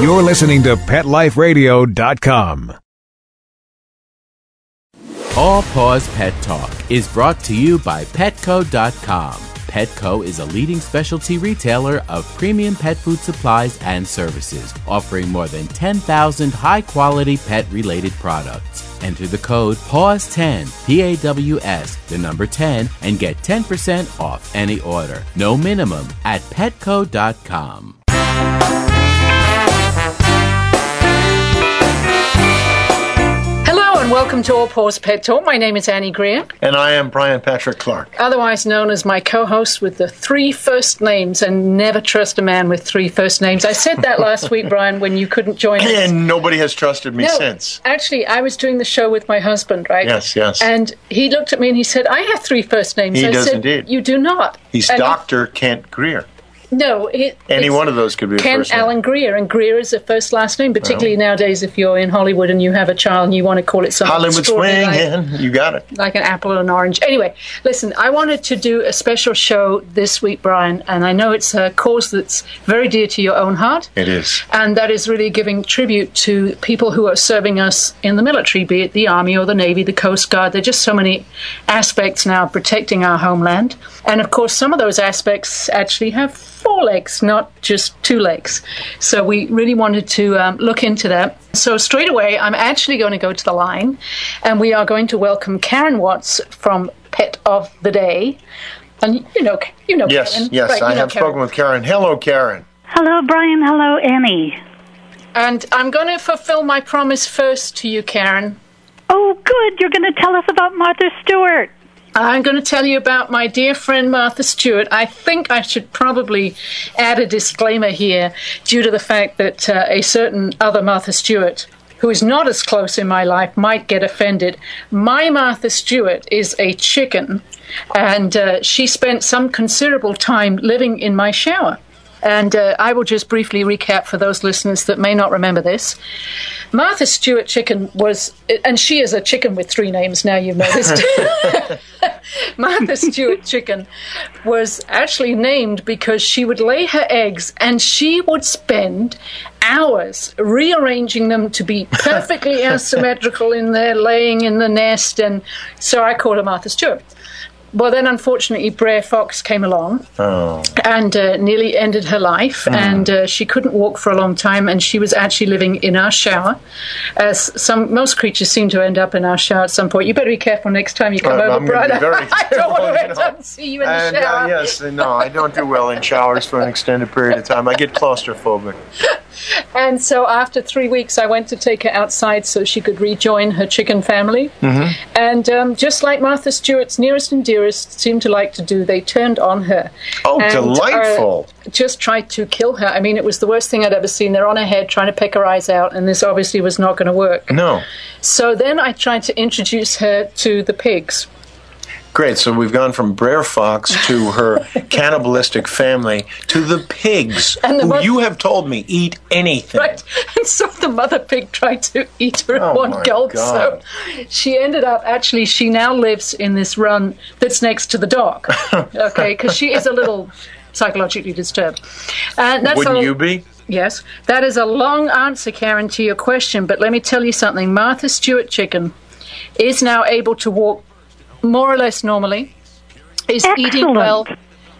You're listening to PetLifeRadio.com. All Paws Pet Talk is brought to you by Petco.com. Petco is a leading specialty retailer of premium pet food supplies and services, offering more than 10,000 high quality pet related products. Enter the code PAWS10, P A W S, the number 10, and get 10% off any order. No minimum at Petco.com. and welcome to All Paws Pet Talk. My name is Annie Greer, And I am Brian Patrick Clark. otherwise known as my co-host with the three first names, and never trust a man with three first names. I said that last week, Brian, when you couldn't join us. And nobody has trusted me No, since. actually, I was doing the show with my husband, right? Yes, yes. And he looked at me and he said, "I have three first names." He I does said, indeed. You do not. He's And Dr. Kent Greer. No, it, Any one of those could be a Kent. Allen Greer, and Greer is a first last name. Particularly nowadays, if you're in Hollywood and you have a child and you want to call it something Hollywood extraordinary swing, like- You got it. like an apple and an orange. Anyway, listen, I wanted to do a special show this week, Brian, and I know it's a cause that's very dear to your own heart. It is. And that is really giving tribute to people who are serving us in the military, be it the Army or the Navy, the Coast Guard. There are just so many aspects now protecting our homeland. And of course, some of those aspects actually have four legs, not just two legs. So we really wanted to um, look into that. So straight away, I'm actually going to go to the line, and we are going to welcome Karen Watts from Pet of the Day. And you know, you know, Yes, Karen. yes. Right, I have Karen. spoken with Karen. Hello, Karen. Hello, Brian. Hello, Annie. And I'm going to fulfill my promise first to you, Karen. Oh, good. You're going to tell us about Martha Stewart. I'm going to tell you about my dear friend Martha Stewart. I think I should probably add a disclaimer here due to the fact that uh, a certain other Martha Stewart, who is not as close in my life, might get offended. My Martha Stewart is a chicken, and uh, she spent some considerable time living in my shower. And uh, I will just briefly recap for those listeners that may not remember this. Martha Stewart Chicken was, and she is a chicken with three names now, you've noticed. Martha Stewart Chicken was actually named because she would lay her eggs and she would spend hours rearranging them to be perfectly asymmetrical in their laying in the nest. And so I called her Martha Stewart. Well, then unfortunately, Brer Fox came along Oh. and uh, nearly ended her life. And uh, she couldn't walk for a long time, and she was actually living in our shower. As some most creatures seem to end up in our shower at some point. You better be careful next time you come Uh, over, Brad. I don't want to end up and see you in the And, uh, shower. yes, no, I don't do well in showers for an extended period of time. I get claustrophobic. And so after three weeks, I went to take her outside so she could rejoin her chicken family. Mm-hmm. And um, just like Martha Stewart's nearest and dearest seemed to like to do, they turned on her. Oh, And, uh, delightful. just tried to kill her. I mean, it was the worst thing I'd ever seen. They're on her head trying to pick her eyes out, and this obviously was not going to work. No. So then I tried to introduce her to the pigs. Great. So we've gone from Brer Fox to her cannibalistic family to the pigs, And the who mo- you have told me eat anything. Right. And so the mother pig tried to eat her Oh, at one my gulp. God. So she ended up actually, she now lives in this run that's next to the dock. Okay, because she is a little psychologically disturbed. And that's Wouldn't all- you be? Yes, that is a long answer, Karen, to your question. But let me tell you something. Martha Stewart Chicken is now able to walk more or less normally, is eating well,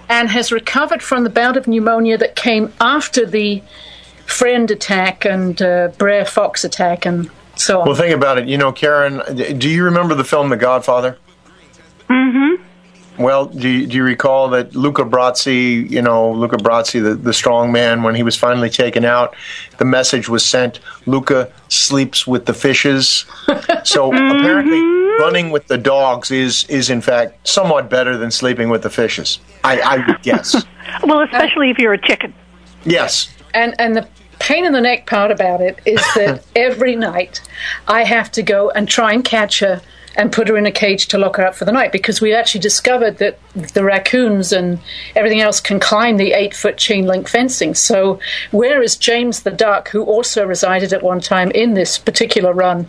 and has recovered from the bout of pneumonia that came after the friend attack and uh, Brer Fox attack and so on. Well, think about it. You know, Karen, do you remember the film The Godfather? Mm-hmm. Well, do you, do you recall that Luca Brasi, you know, Luca Brasi, the, the strong man, when he was finally taken out, the message was sent, Luca sleeps with the fishes. So apparently mm-hmm. running with the dogs is, is in fact somewhat better than sleeping with the fishes. I, I would guess. Well, especially if you're a chicken. yes. And and the pain in the neck part about it is that every night I have to go and try and catch her and put her in a cage to lock her up for the night because we actually discovered that the raccoons and everything else can climb the eight foot chain link fencing. So, whereas James the duck, who also resided at one time in this particular run,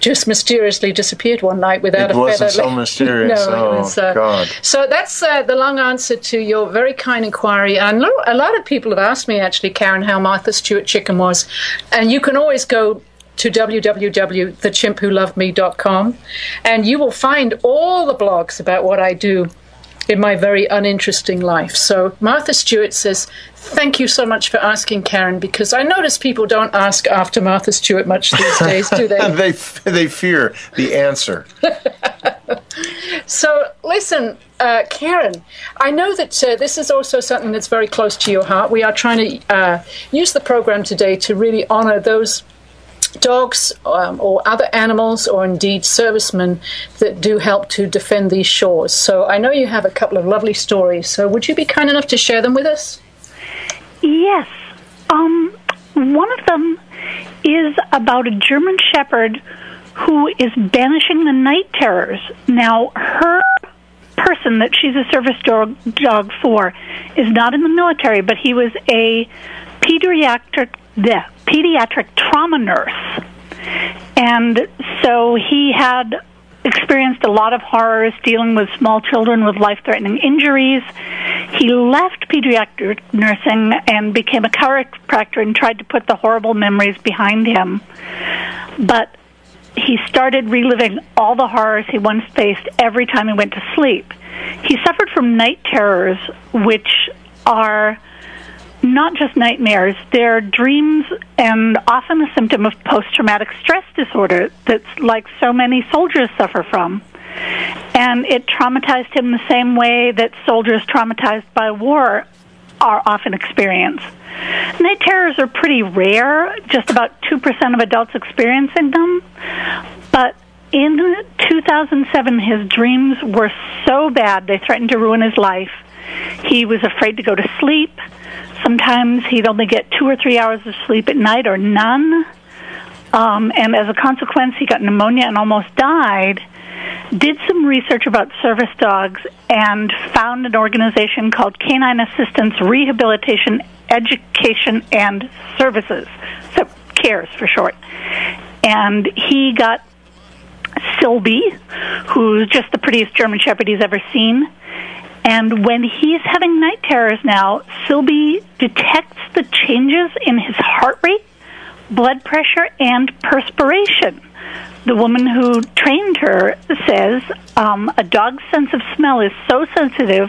just mysteriously disappeared one night without It a wasn't feather. so mysterious. no, Oh, was, uh, God. So that's uh, the long answer to your very kind inquiry. And a lot of people have asked me, actually, Karen, how Martha Stewart Chicken was. And you can always go to www.thechimpwholoved.me.com and you will find all the blogs about what I do in my very uninteresting life. So Martha Stewart says, Thank you so much for asking, Karen, because I notice people don't ask after Martha Stewart much these days, do they? they they fear the answer. So, listen, uh, Karen, I know that uh, this is also something that's very close to your heart. We are trying to uh, use the program today to really honor those dogs um, or other animals or indeed servicemen that do help to defend these shores. So, I know you have a couple of lovely stories. So, would you be kind enough to share them with us? Yes. Um, one of them is about a German Shepherd who is banishing the night terrors. Now, her person that she's a service dog, dog for is not in the military, but he was a pediatric the pediatric trauma nurse, and so he had experienced a lot of horrors dealing with small children with life-threatening injuries. He left pediatric nursing and became a chiropractor and tried to put the horrible memories behind him. But he started reliving all the horrors he once faced every time he went to sleep. He suffered from night terrors, which are not just nightmares, they're dreams and often a symptom of post traumatic stress disorder that's like so many soldiers suffer from. And it traumatized him the same way that soldiers traumatized by war are often experienced. Night terrors are pretty rare, just about 2% of adults experiencing them. But in 2007, his dreams were so bad they threatened to ruin his life. He was afraid to go to sleep. Sometimes he'd only get two or three hours of sleep at night or none. Um, and as a consequence, he got pneumonia and almost died. Did some research about service dogs and found an organization called Canine Assistance Rehabilitation Education and Services, so CARES for short. And he got Sylvie, who's just the prettiest German Shepherd he's ever seen. And when he's having night terrors now, Sylvie detects the changes in his heart rate, blood pressure, and perspiration. The woman who trained her says um, a dog's sense of smell is so sensitive.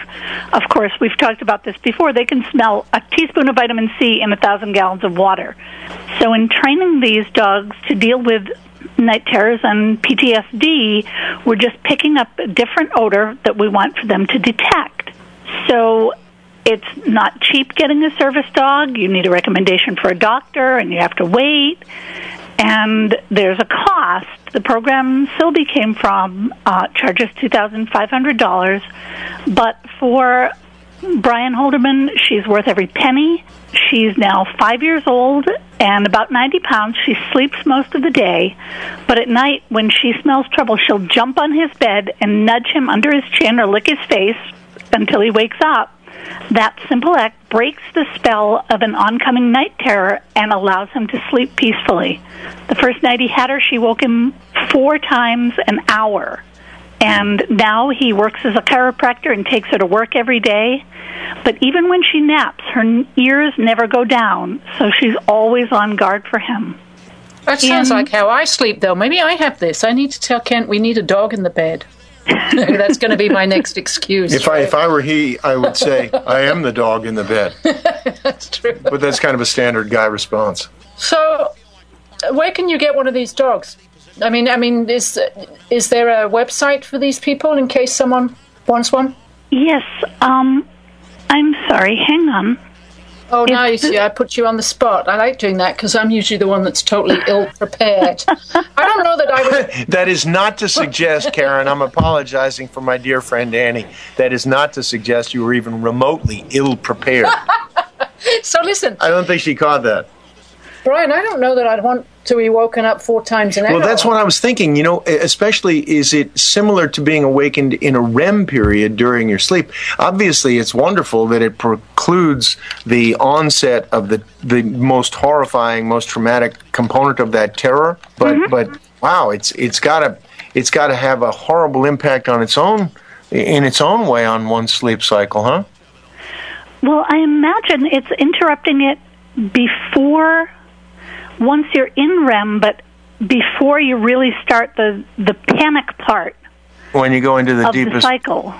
Of course, we've talked about this before. They can smell a teaspoon of vitamin C in a thousand gallons of water. So, in training these dogs to deal with night terrors and PTSD, we're just picking up a different odor that we want for them to detect. So it's not cheap getting a service dog. You need a recommendation for a doctor, and you have to wait. And there's a cost. The program Sylvie came from uh, charges two thousand five hundred dollars, but for Brian Holderman, she's worth every penny. She's now five years old and about 90 pounds. She sleeps most of the day, but at night, when she smells trouble, she'll jump on his bed and nudge him under his chin or lick his face until he wakes up. That simple act breaks the spell of an oncoming night terror and allows him to sleep peacefully. The first night he had her, she woke him four times an hour. And now he works as a chiropractor and takes her to work every day. But even when she naps, her ears never go down, so she's always on guard for him. That sounds In- like how I sleep, though. Maybe I have this. I need to tell Kent we need a dog in the bed. That's going to be my next excuse. If I if I were he, I would say I am the dog in the bed. That's true. But that's kind of a standard guy response. So, where can you get one of these dogs? I mean, I mean, is is there a website for these people in case someone wants one? Yes, um, I'm sorry, hang on. Oh, now you see, I put you on the spot. I like doing that because I'm usually the one that's totally ill prepared. I don't know that I would. That is not to suggest, Karen, I'm apologizing for my dear friend Annie. That is not to suggest you were even remotely ill prepared. So listen, I don't think she caught that. Brian, I don't know that I'd want to be woken up four times an hour. Well, that's what I was thinking. You know, especially is it similar to being awakened in a REM period during your sleep? Obviously, it's wonderful that it precludes the onset of the the most horrifying, most traumatic component of that terror. But Mm-hmm. but wow, it's it's got to it's got to have a horrible impact on its own in its own way on one's sleep cycle, huh? Well, I imagine it's interrupting it before, once you're in REM, but before you really start the the panic part When you go into the of the deepest cycle.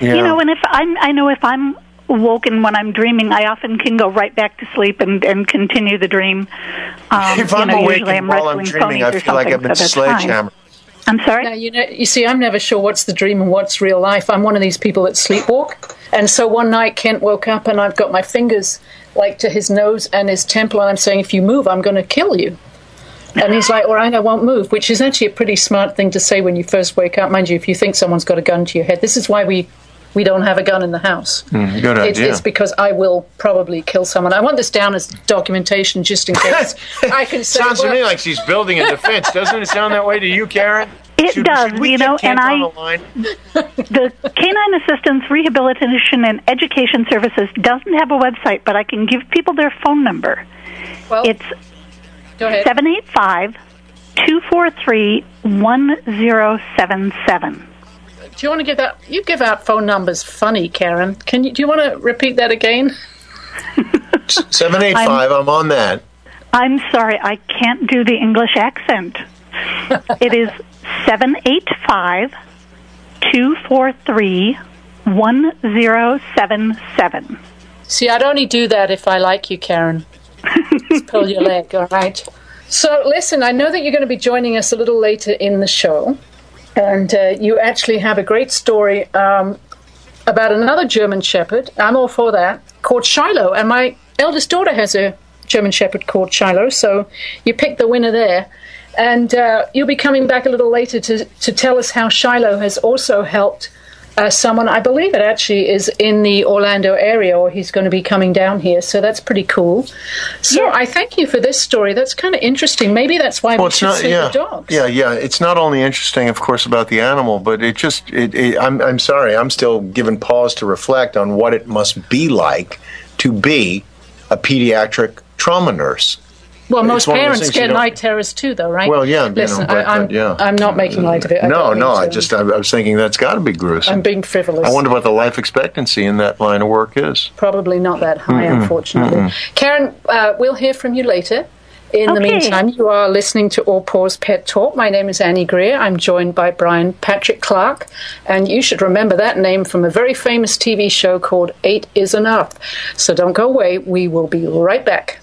Yeah. You know, and if I'm, I know if I'm woken when I'm dreaming, I often can go right back to sleep and, and continue the dream. Um, if I'm know, awakened usually I'm while I'm dreaming, I feel like I've something, been so sledgehammered. I'm sorry. Now, you know, you see, I'm never sure what's the dream and what's real life. I'm one of these people that sleepwalk, and so one night Kent woke up and I've got my fingers like to his nose and his temple, and I'm saying, "If you move, I'm going to kill you." And he's like, "All right, I won't move," which is actually a pretty smart thing to say when you first wake up. Mind you, if you think someone's got a gun to your head, this is why we we don't have a gun in the house. Hmm, good It's, idea. it's because I will probably kill someone. I want this down as documentation just in case. I can say, Sounds to me like she's building a defense. Doesn't it sound that way to you, Karen? It Should- does, should we you know, and I- the Canine Assistance Rehabilitation and Education Services doesn't have a website, but I can give people their phone number. well, It's go ahead. 785 243 1077. Do you want to give that? You give out phone numbers funny, Karen. Can you? Do you want to repeat that again? Seven eight five. I'm on that. I'm sorry, I can't do the English accent. it is 785 243 1077. See, I'd only do that if I like you, Karen. Just pull your leg, all right? So, listen, I know that you're going to be joining us a little later in the show, and uh, you actually have a great story um, about another German Shepherd. I'm all for that, called Shiloh, and my eldest daughter has a German Shepherd called Shiloh, so you picked the winner there. And uh, you'll be coming back a little later to, to tell us how Shiloh has also helped uh, someone, I believe it actually is in the Orlando area, or he's going to be coming down here. So that's pretty cool. So Yeah. I thank you for this story. That's kind of interesting. Maybe that's why Well, we should not. save Yeah, the dogs. yeah, yeah. It's not only interesting, of course, about the animal, but it just. It, it, I'm. I'm sorry. I'm still given pause to reflect on what it must be like to be a pediatric trauma nurse. Well, most one of those parents get night terrors too, though, right? Well, yeah, you know, Listen, but- I, am but, yeah. I'm not making light of it. I no, no. I just. I, I was thinking that's got to be gruesome. I'm being frivolous. I wonder what the life expectancy in that line of work is. Probably not that high, unfortunately. Karen, uh, we'll hear from you later. In the meantime, you are listening to All Paws Pet Talk. My name is Annie Greer. I'm joined by Brian Patrick Clark, and you should remember that name from a very famous TV show called Eight Is Enough. So don't go away. We will be right back.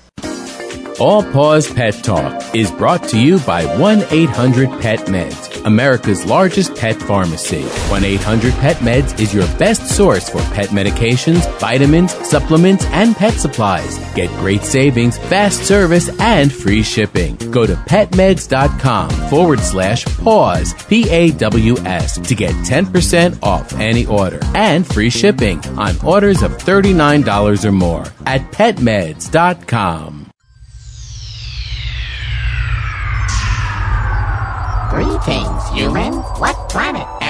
All Paws Pet Talk is brought to you by 1 800 Pet Meds, America's largest pet pharmacy. 1 800 Pet Meds is your best source for pet medications, vitamins, supplements, and pet supplies. Get great savings, fast service, and free shipping. Go to petmeds.com forward slash pause, P A W S, to get 10% off any order and free shipping on orders of $39 or more at petmeds.com. Human. What planet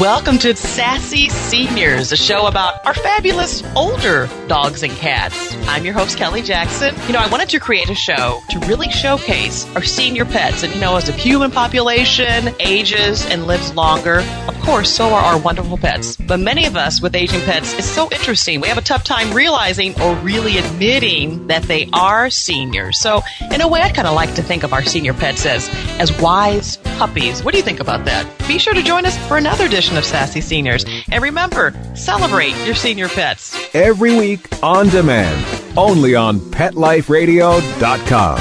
Welcome to Sassy Seniors, a show about our fabulous older dogs and cats. I'm your host, Kelly Jackson. You know, I wanted to create a show to really showcase our senior pets. And, you know, as the human population ages and lives longer, of course, so are our wonderful pets. But many of us with aging pets, it's so interesting. We have a tough time realizing or really admitting that they are seniors. So, in a way, I kind of like to think of our senior pets as, as wise puppies. What do you think about that? Be sure to join us for another edition of Sassy Seniors. And remember, celebrate your senior pets. Every week on demand, only on PetLifeRadio.com.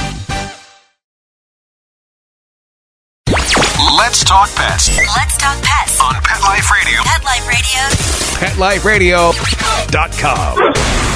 Let's talk pets Let's talk pets. on Pet Life Radio. Pet Life Radio. PetLifeRadio.com.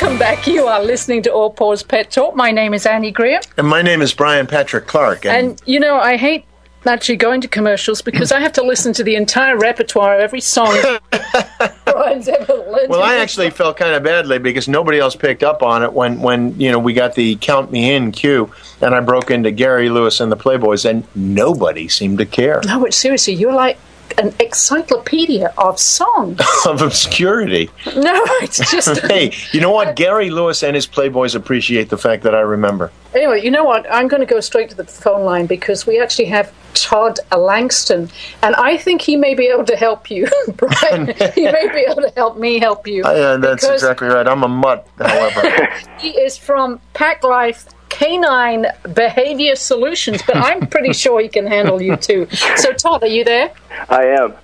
Welcome back. You are listening to All Paws Pet Talk. My name is Annie Greer. And my name is Brian Patrick Clark. And, you know, I hate actually going to commercials because I have to listen to the entire repertoire of every song Brian's ever learned. Well, I actually felt kind of badly because nobody else picked up on it when, when you know we got the count me in cue, and I broke into Gary Lewis and the Playboys, and nobody seemed to care No, but seriously, you're like an encyclopedia of songs. of obscurity. no, it's just. Hey, you know what? Gary Lewis and his Playboys appreciate the fact that I remember. Anyway, you know what? I'm going to go straight to the phone line because we actually have Todd Langston, and I think he may be able to help you, Brian. he may be able to help me help you. Uh, that's exactly right. I'm a mutt, however. He is from Pack Life Canine Behavior Solutions, but I'm pretty sure he can handle you too. So, Todd, are you there? I am.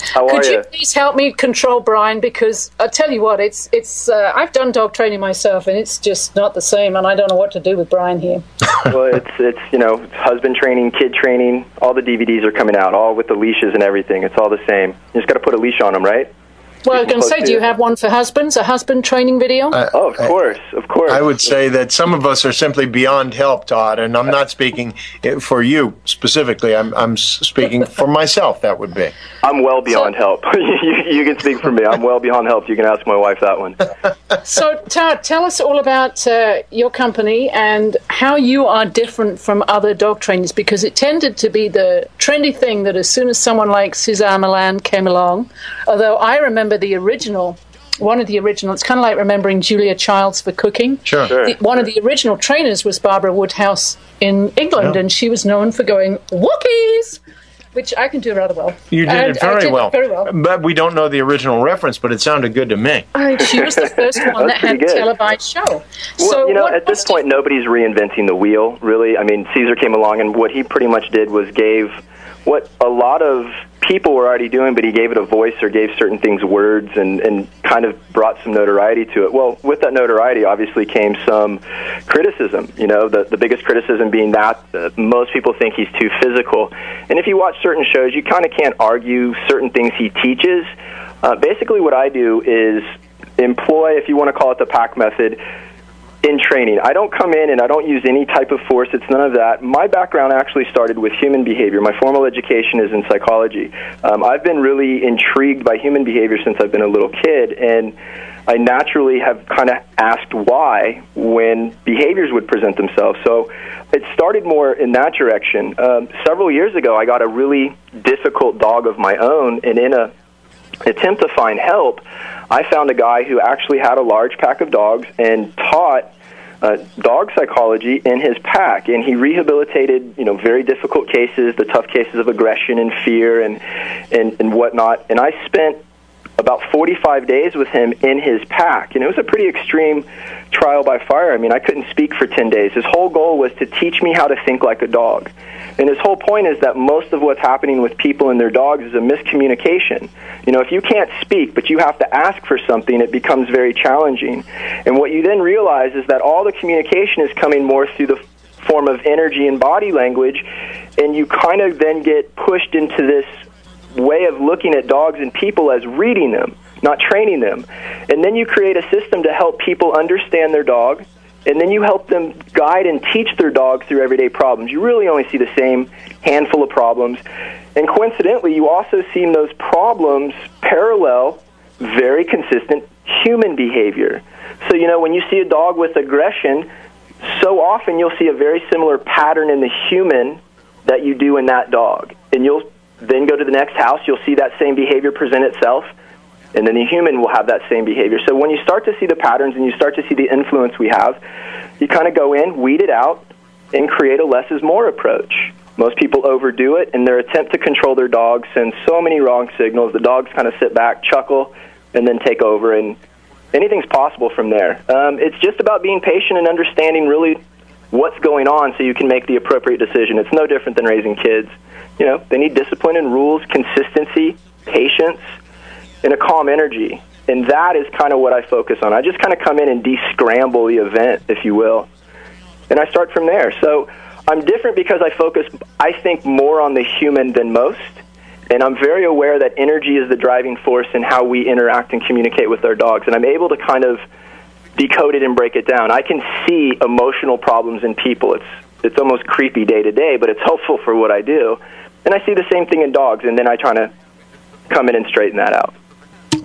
How Could are you you? please help me control Brian? Because I tell you what, it's it's. Uh, I've done dog training myself, and it's just not the same. And I don't know what to do with Brian here. well, it's it's you know husband training, kid training. All the DVDs are coming out, all with the leashes and everything. It's all the same. You just got to put a leash on them, right? Well, I was going to say, do you you. have one for husbands? A husband training video? oh, of course, of course. I would say that some of us are simply beyond help, Todd, and I'm not speaking for you specifically. I'm, I'm speaking for myself, that would be. I'm well beyond help. you, you can speak for me. I'm well beyond help. You can ask my wife that one. So, Todd, tell us all about uh, your company and how you are different from other dog trainers because it tended to be the trendy thing that as soon as someone like Cesar Millan came along, although I remember the original. One of the original, it's kind of like remembering Julia Childs for cooking. Sure. Sure. The, one of the original trainers was Barbara Woodhouse in England, oh. and she was known for going walkies, which I can do rather well. You did And it I very did it well. Very well. But we don't know the original reference, but it sounded good to me. I, she was the first one that That's had a televised show. Well, so you know, what- at this point, nobody's reinventing the wheel, really. I mean, Cesar came along, and what he pretty much did was gave what a lot of people were already doing, but he gave it a voice or gave certain things words and, and kind of brought some notoriety to it. Well, with that notoriety, obviously came some criticism. You know, the, the biggest criticism being that uh, most people think he's too physical. And if you watch certain shows, you kind of can't argue certain things he teaches. Uh, basically, what I do is employ, if you want to call it the pack method, in training. I don't come in and I don't use any type of force. It's none of that. My background actually started with human behavior. My formal education is in psychology. Um, I've been really intrigued by human behavior since I've been a little kid, and I naturally have kind of asked why when behaviors would present themselves. So it started more in that direction. Um, several years ago, I got a really difficult dog of my own, and in a attempt to find help, I found a guy who actually had a large pack of dogs and taught uh, dog psychology in his pack, and he rehabilitated you know very difficult cases, the tough cases of aggression and fear and and, and whatnot. And I spent about 45 days with him in his pack, and it was a pretty extreme trial by fire. I mean, I couldn't speak for 10 days. His whole goal was to teach me how to think like a dog. And his whole point is that most of what's happening with people and their dogs is a miscommunication. You know, if you can't speak, but you have to ask for something, it becomes very challenging. And what you then realize is that all the communication is coming more through the form of energy and body language, and you kind of then get pushed into this way of looking at dogs and people as reading them, not training them. And then you create a system to help people understand their dog, and then you help them guide and teach their dog through everyday problems. You really only see the same handful of problems. And coincidentally, you also see those problems parallel very consistent human behavior. So, you know, when you see a dog with aggression, so often you'll see a very similar pattern in the human that you do in that dog. And you'll then go to the next house, you'll see that same behavior present itself, and then the human will have that same behavior. So when you start to see the patterns and you start to see the influence we have, you kind of go in, weed it out, and create a less is more approach. Most people overdo it, and their attempt to control their dog sends so many wrong signals. The dogs kind of sit back, chuckle, and then take over, and anything's possible from there. Um, it's just about being patient and understanding really what's going on so you can make the appropriate decision. It's no different than raising kids. You know, they need discipline and rules, consistency, patience, and a calm energy. And that is kind of what I focus on. I just kind of come in and de-scramble the event, if you will. And I start from there. So I'm different because I focus, I think, more on the human than most. And I'm very aware that energy is the driving force in how we interact and communicate with our dogs. And I'm able to kind of decode it and break it down. I can see emotional problems in people. It's it's almost creepy day to day, but it's helpful for what I do. And I see the same thing in dogs, and then I try to come in and straighten that out.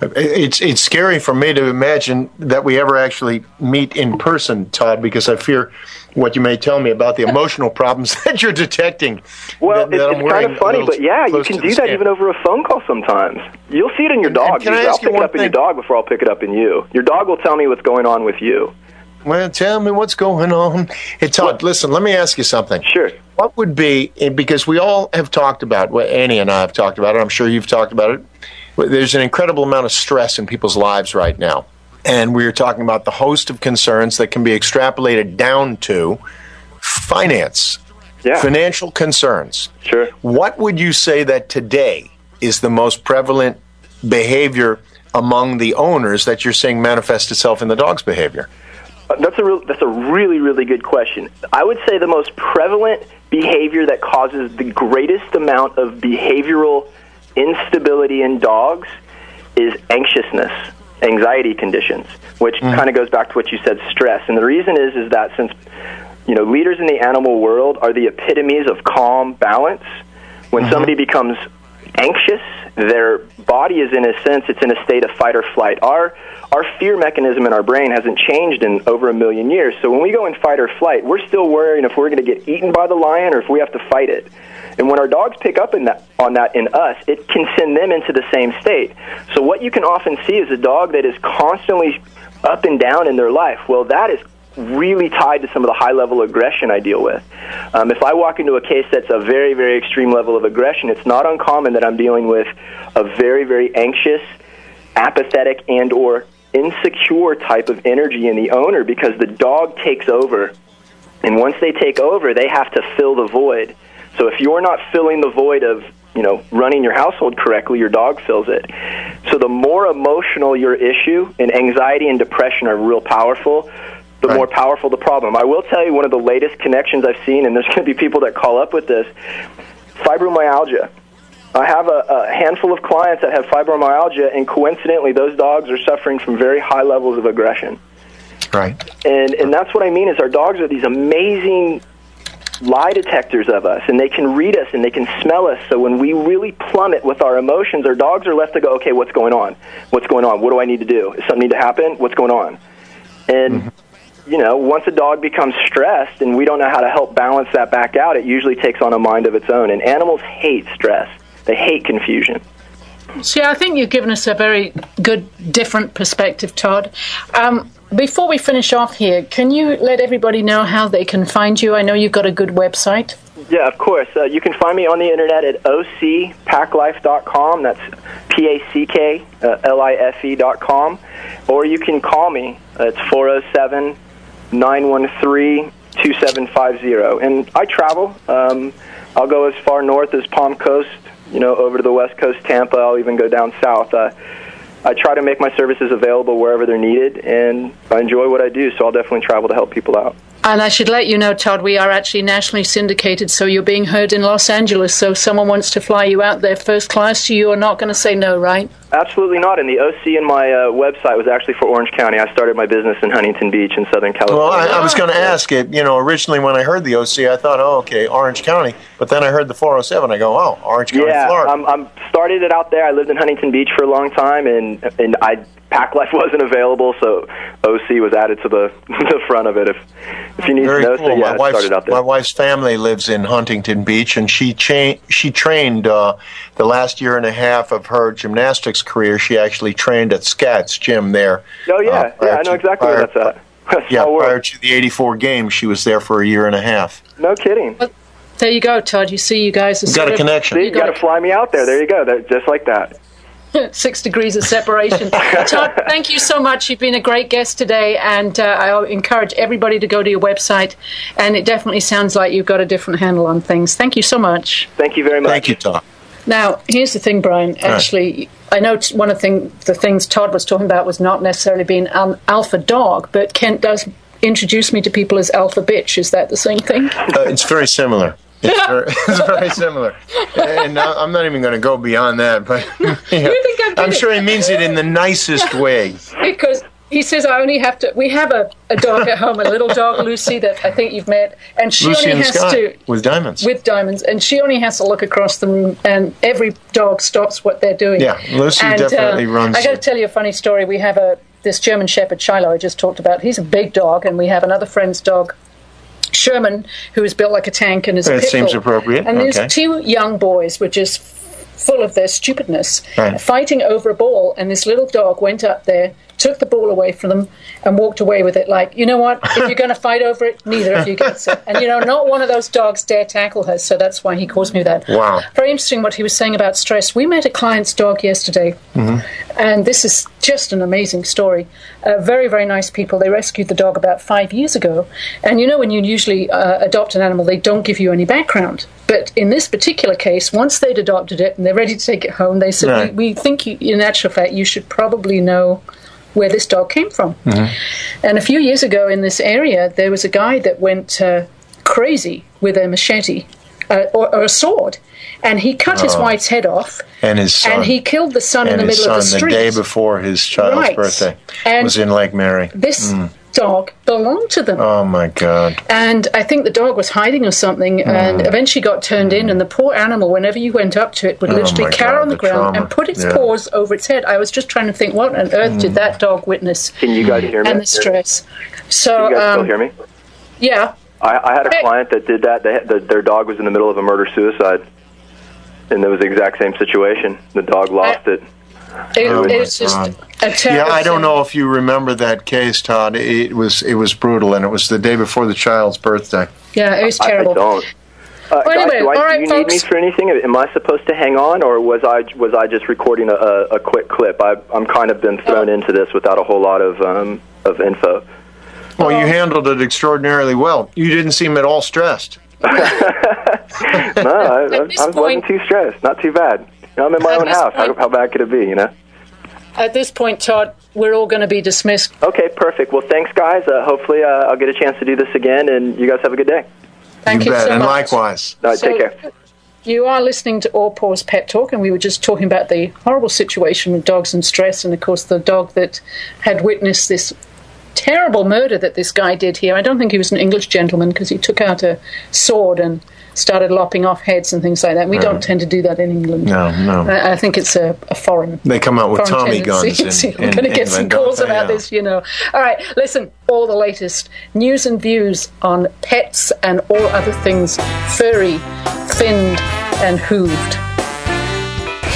It's it's scary for me to imagine that we ever actually meet in person, Todd, because I fear what you may tell me about the emotional problems that you're detecting. Well, that, that it's, it's kind of funny, but yeah, you can do that even over a phone call sometimes. You'll see it in your dog. can I Usually I'll pick it up in your dog before I'll pick it up in you. Your dog will tell me what's going on with you. Well, tell me what's going on. Hey, Todd, listen, let me ask you something. Sure. What would be, eh, because we all have talked about, well, Annie and I have talked about it, I'm sure you've talked about it. There's an incredible amount of stress in people's lives right now. And we are talking about the host of concerns that can be extrapolated down to finance, Yeah. financial concerns. Sure. What would you say that today is the most prevalent behavior among the owners that you're seeing manifest itself in the dog's behavior? Uh, That's a real, that's a really really good question. I would say the most prevalent behavior that causes the greatest amount of behavioral instability in dogs is anxiousness, anxiety conditions, which mm. kind of goes back to what you said, stress. And the reason is is that since you know leaders in the animal world are the epitomes of calm balance, when mm-hmm. somebody becomes anxious, their body is in a sense it's in a state of fight or flight. Our our fear mechanism in our brain hasn't changed in over a million years. So when we go in fight or flight, we're still worrying if we're going to get eaten by the lion or if we have to fight it. And when our dogs pick up that, on that in us, it can send them into the same state. So what you can often see is a dog that is constantly up and down in their life. Well, that is really tied to some of the high level aggression I deal with. Um, if I walk into a case that's a very, very extreme level of aggression, it's not uncommon that I'm dealing with a very, very anxious, apathetic, and or insecure type of energy in the owner because the dog takes over. And once they take over, they have to fill the void. So if you're not filling the void of you know running your household correctly, your dog fills it. So the more emotional your issue, and anxiety and depression are real powerful. The more powerful the problem. I will tell you one of the latest connections I've seen, and there's going to be people that call up with this fibromyalgia. I have a, a handful of clients that have fibromyalgia, and coincidentally, those dogs are suffering from very high levels of aggression. Right. And and that's what I mean is our dogs are these amazing lie detectors of us and they can read us and they can smell us. So when we really plummet with our emotions our dogs are left to go okay what's going on? What's going on? What do i need to do? Is something need to happen? What's going on? And you know once a dog becomes stressed and we don't know how to help balance that back out it usually takes on a mind of its own. And animals hate stress. They hate confusion. See, I think you've given us a very good, different perspective, Todd. Um, before we finish off here, can you let everybody know how they can find you? I know you've got a good website. Yeah, of course. Uh, you can find me on the internet at ocpacklife.com. That's P A C K L I F E dot com. Or you can call me. Uh, it's 407 913 2750. And I travel. Um, I'll go as far north as Palm Coast, you know, over to the West Coast, Tampa. I'll even go down south. Uh, I try to make my services available wherever they're needed, and I enjoy what I do, so I'll definitely travel to help people out. And I should let you know, Todd, we are actually nationally syndicated, so you're being heard in Los Angeles. So if someone wants to fly you out there first class, you're not going to say no, right? absolutely not. And the OC in my uh, website was actually for Orange County. I started my business in Huntington Beach in Southern California. Well, I, I was going to ask it. You know, originally when I heard the OC, I thought, oh, okay, Orange County. But then I heard the 407. I go, oh, Orange County, yeah, Florida. I'm, I'm started it out there. I lived in Huntington Beach for a long time, and and I Pack Life wasn't available, so OC was added to the the front of it. If if you need Very to know, cool. so yeah, my wife's started out there. my wife's family lives in Huntington Beach, and she cha- she trained uh, the last year and a half of her gymnastics career. She actually trained at Scats Gym there. oh yeah, uh, prior yeah, I know to- exactly where that's at. Small Yeah, world. prior to the '84 games, she was there for a year and a half. No kidding. There you go, Todd. You see, you guys are Got a connection. See, you got to fly me out there. There you go. That, just like that. six degrees of separation. Todd, thank you so much. You've been a great guest today, and uh, I encourage everybody to go to your website. And it definitely sounds like you've got a different handle on things. Thank you so much. Thank you very much. Thank you, Todd. Now, here's the thing, Brian. Actually, I know t- one of the, thing, the things Todd was talking about was not necessarily being an alpha dog, but Kent does introduce me to people as alpha bitch. Is that the same thing? Uh, it's very similar. It's very, it's very similar. And I'm not even going to go beyond that, but yeah. think I did I'm sure he means it in the nicest way. because he says I only have to. We have a, a dog at home, a little dog, Lucy, that I think you've met, and she Lucy only has sky to with diamonds. with diamonds, and she only has to look across the room, and every dog stops what they're doing. Yeah, Lucy and, definitely uh, runs I got to tell you a funny story. We have a this German Shepherd Shiloh I just talked about. He's a big dog, and we have another friend's dog. Sherman, who is built like a tank and is a That seems appropriate. And these Okay. two young boys were just full of their stupidness, Right. fighting over a ball. And this little dog went up there, took the ball away from them, and walked away with it. Like, you know what? If you're going to fight over it, neither of you gets it. And you know, not one of those dogs dare tackle her. So that's why he calls me that. Wow. Very interesting what he was saying about stress. We met a client's dog yesterday, and this is just an amazing story. Uh, very, very nice people. They rescued the dog about five years ago. And you know, when you usually uh, adopt an animal, they don't give you any background. But in this particular case, once they'd adopted it and they're ready to take it home, they said, Right. we, we think, you, in actual fact, you should probably know where this dog came from. And a few years ago in this area, there was a guy that went uh, crazy with a machete uh, or, or a sword. And he cut his Oh. wife's head off. And his son. And he killed the son in the middle son of the street. the day before his child's Right. birthday And was in Lake Mary. This dog belonged to them. Oh my God! And I think the dog was hiding or something, and eventually got turned in. And the poor animal, whenever you went up to it, would Oh literally my cower God, on the, the ground trauma. and put its Yeah. paws over its head. I was just trying to think, what on earth did that dog witness? Can you guys hear me? And the stress. So, Can you guys um, still hear me? yeah. I, I had a Hey. client that did that. They the, their dog was in the middle of a murder suicide, and it was the exact same situation. The dog lost it. It, Oh it's just God. a terrible. Yeah, I don't know if you remember that case, Todd. It was it was brutal, and it was the day before the child's birthday. Yeah, it was I, I don't. Uh, Well, guys, anyway, do, I, all right, do you need me for anything? Am I supposed to hang on, or was I was I just recording a, a, a quick clip? I, I'm kind of been thrown into this without a whole lot of um, of info. Well, Oh. you handled it extraordinarily well. You didn't seem at all stressed. no, I, I, I wasn't too stressed. Not too bad. You know, I'm in my At own house. How, point- how bad could it be? You know. At this point, Todd, we're all going to be dismissed. Okay, perfect. Well, thanks, guys. Uh, hopefully, uh, I'll get a chance to do this again, and you guys have a good day. Thank you, bet, so and much. likewise. All right, So- take care. You are listening to All Paws Pet Talk, and we were just talking about the horrible situation with dogs and stress, and of course, the dog that had witnessed this terrible murder that this guy did here. I don't think he was an English gentleman because he took out a sword and started lopping off heads and things like that. We don't tend to do that in England. No, no. I, I think it's a, a foreign They come out with Tommy guns. tendency. In, I'm going to get some calls about Yeah. this, you know. All right, listen, all the latest news and views on pets and all other things furry, finned, and hooved.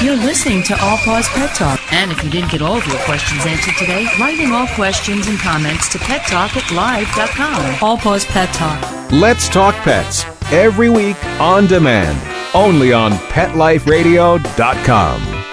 You're listening to All Paws Pet Talk. And if you didn't get all of your questions answered today, write in all questions and comments to pettalk at live.com. All Paws Pet Talk. Let's Talk Pets every week on demand, only on PetLifeRadio.com.